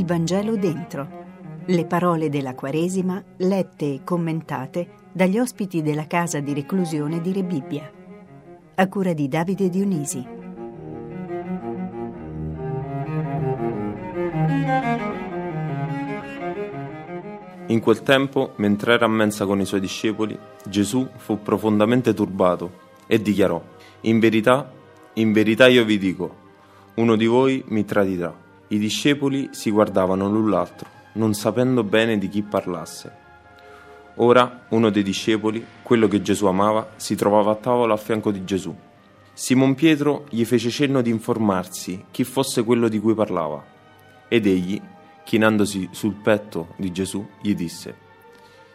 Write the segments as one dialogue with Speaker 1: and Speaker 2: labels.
Speaker 1: Vangelo dentro. Le parole della Quaresima lette e commentate dagli ospiti della casa di reclusione di Rebibbia. A cura di Davide Dionisi.
Speaker 2: In quel tempo, mentre era a mensa con i suoi discepoli, Gesù fu profondamente turbato e dichiarò: In verità, in verità io vi dico, uno di voi mi tradirà. I discepoli si guardavano l'un l'altro, non sapendo bene di chi parlasse. Ora uno dei discepoli, quello che Gesù amava, si trovava a tavola a fianco di Gesù. Simon Pietro gli fece cenno di informarsi chi fosse quello di cui parlava. Ed egli, chinandosi sul petto di Gesù, gli disse: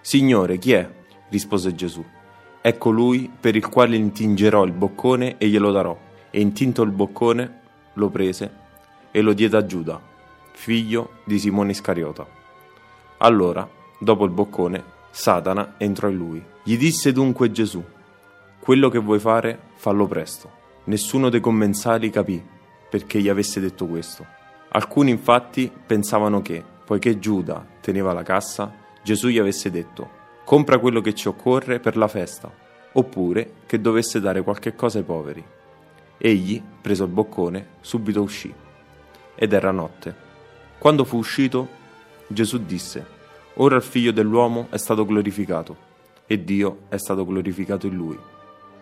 Speaker 2: Signore, chi è? rispose Gesù. È colui per il quale intingerò il boccone e glielo darò. E intinto il boccone, lo prese e lo diede a Giuda, figlio di Simone Iscariota. Allora, dopo il boccone, Satana entrò in lui. Gli disse dunque Gesù, quello che vuoi fare, fallo presto. Nessuno dei commensali capì perché gli avesse detto questo. Alcuni infatti pensavano che, poiché Giuda teneva la cassa, Gesù gli avesse detto, compra quello che ci occorre per la festa, oppure che dovesse dare qualche cosa ai poveri. Egli, preso il boccone, subito uscì ed era notte. Quando fu uscito, Gesù disse, Ora il figlio dell'uomo è stato glorificato e Dio è stato glorificato in lui.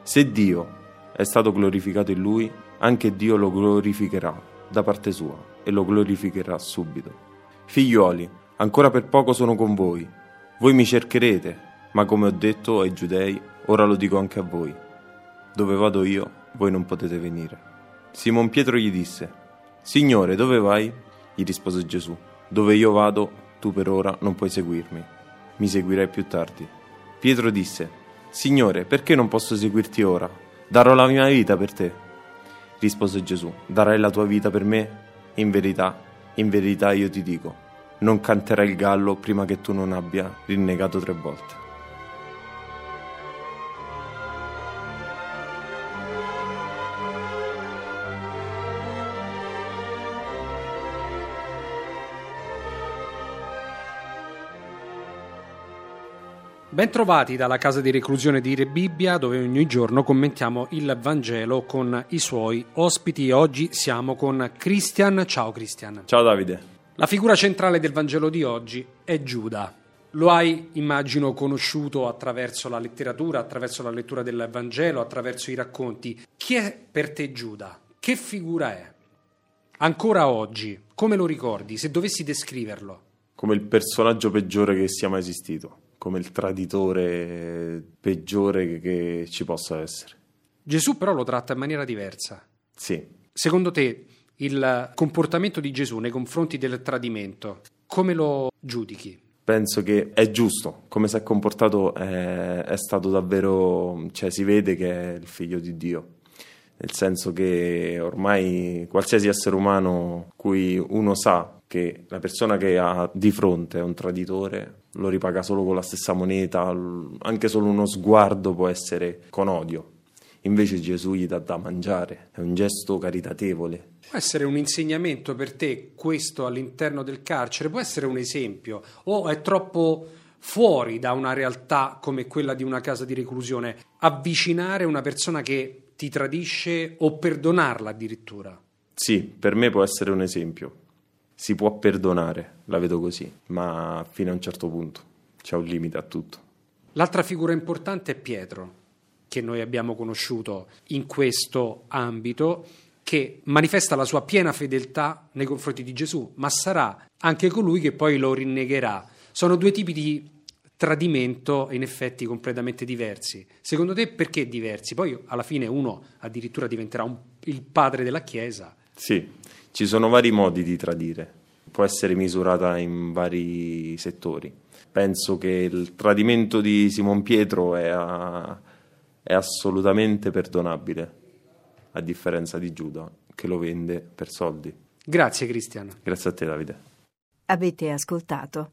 Speaker 2: Se Dio è stato glorificato in lui, anche Dio lo glorificherà da parte sua e lo glorificherà subito. Figliuoli, ancora per poco sono con voi. Voi mi cercherete, ma come ho detto ai giudei, ora lo dico anche a voi. Dove vado io, voi non potete venire. Simon Pietro gli disse, Signore, dove vai? gli rispose Gesù. Dove io vado, tu per ora non puoi seguirmi. Mi seguirai più tardi. Pietro disse, Signore, perché non posso seguirti ora? Darò la mia vita per te. Rispose Gesù, darai la tua vita per me? In verità, in verità io ti dico, non canterai il gallo prima che tu non abbia rinnegato tre volte.
Speaker 3: Bentrovati dalla casa di reclusione di Rebibbia dove ogni giorno commentiamo il Vangelo con i suoi ospiti. Oggi siamo con Christian. Ciao Christian.
Speaker 2: Ciao Davide.
Speaker 3: La figura centrale del Vangelo di oggi è Giuda. Lo hai, immagino, conosciuto attraverso la letteratura, attraverso la lettura del Vangelo, attraverso i racconti. Chi è per te Giuda? Che figura è? Ancora oggi, come lo ricordi? Se dovessi descriverlo.
Speaker 2: Come il personaggio peggiore che sia mai esistito come il traditore peggiore che, che ci possa essere.
Speaker 3: Gesù però lo tratta in maniera diversa.
Speaker 2: Sì.
Speaker 3: Secondo te il comportamento di Gesù nei confronti del tradimento, come lo giudichi?
Speaker 2: Penso che è giusto, come si è comportato è, è stato davvero, cioè si vede che è il figlio di Dio nel senso che ormai qualsiasi essere umano cui uno sa che la persona che ha di fronte è un traditore lo ripaga solo con la stessa moneta, anche solo uno sguardo può essere con odio. Invece Gesù gli dà da mangiare, è un gesto caritatevole.
Speaker 3: Può essere un insegnamento per te questo all'interno del carcere? Può essere un esempio? O è troppo fuori da una realtà come quella di una casa di reclusione avvicinare una persona che ti tradisce o perdonarla addirittura?
Speaker 2: Sì, per me può essere un esempio si può perdonare, la vedo così, ma fino a un certo punto c'è un limite a tutto.
Speaker 3: L'altra figura importante è Pietro, che noi abbiamo conosciuto in questo ambito, che manifesta la sua piena fedeltà nei confronti di Gesù, ma sarà anche colui che poi lo rinnegherà. Sono due tipi di tradimento in effetti completamente diversi. Secondo te perché diversi? Poi alla fine uno addirittura diventerà un, il padre della Chiesa.
Speaker 2: Sì, ci sono vari modi di tradire, può essere misurata in vari settori. Penso che il tradimento di Simon Pietro è, a, è assolutamente perdonabile, a differenza di Giuda, che lo vende per soldi.
Speaker 3: Grazie Cristian.
Speaker 2: Grazie a te Davide.
Speaker 1: Avete ascoltato.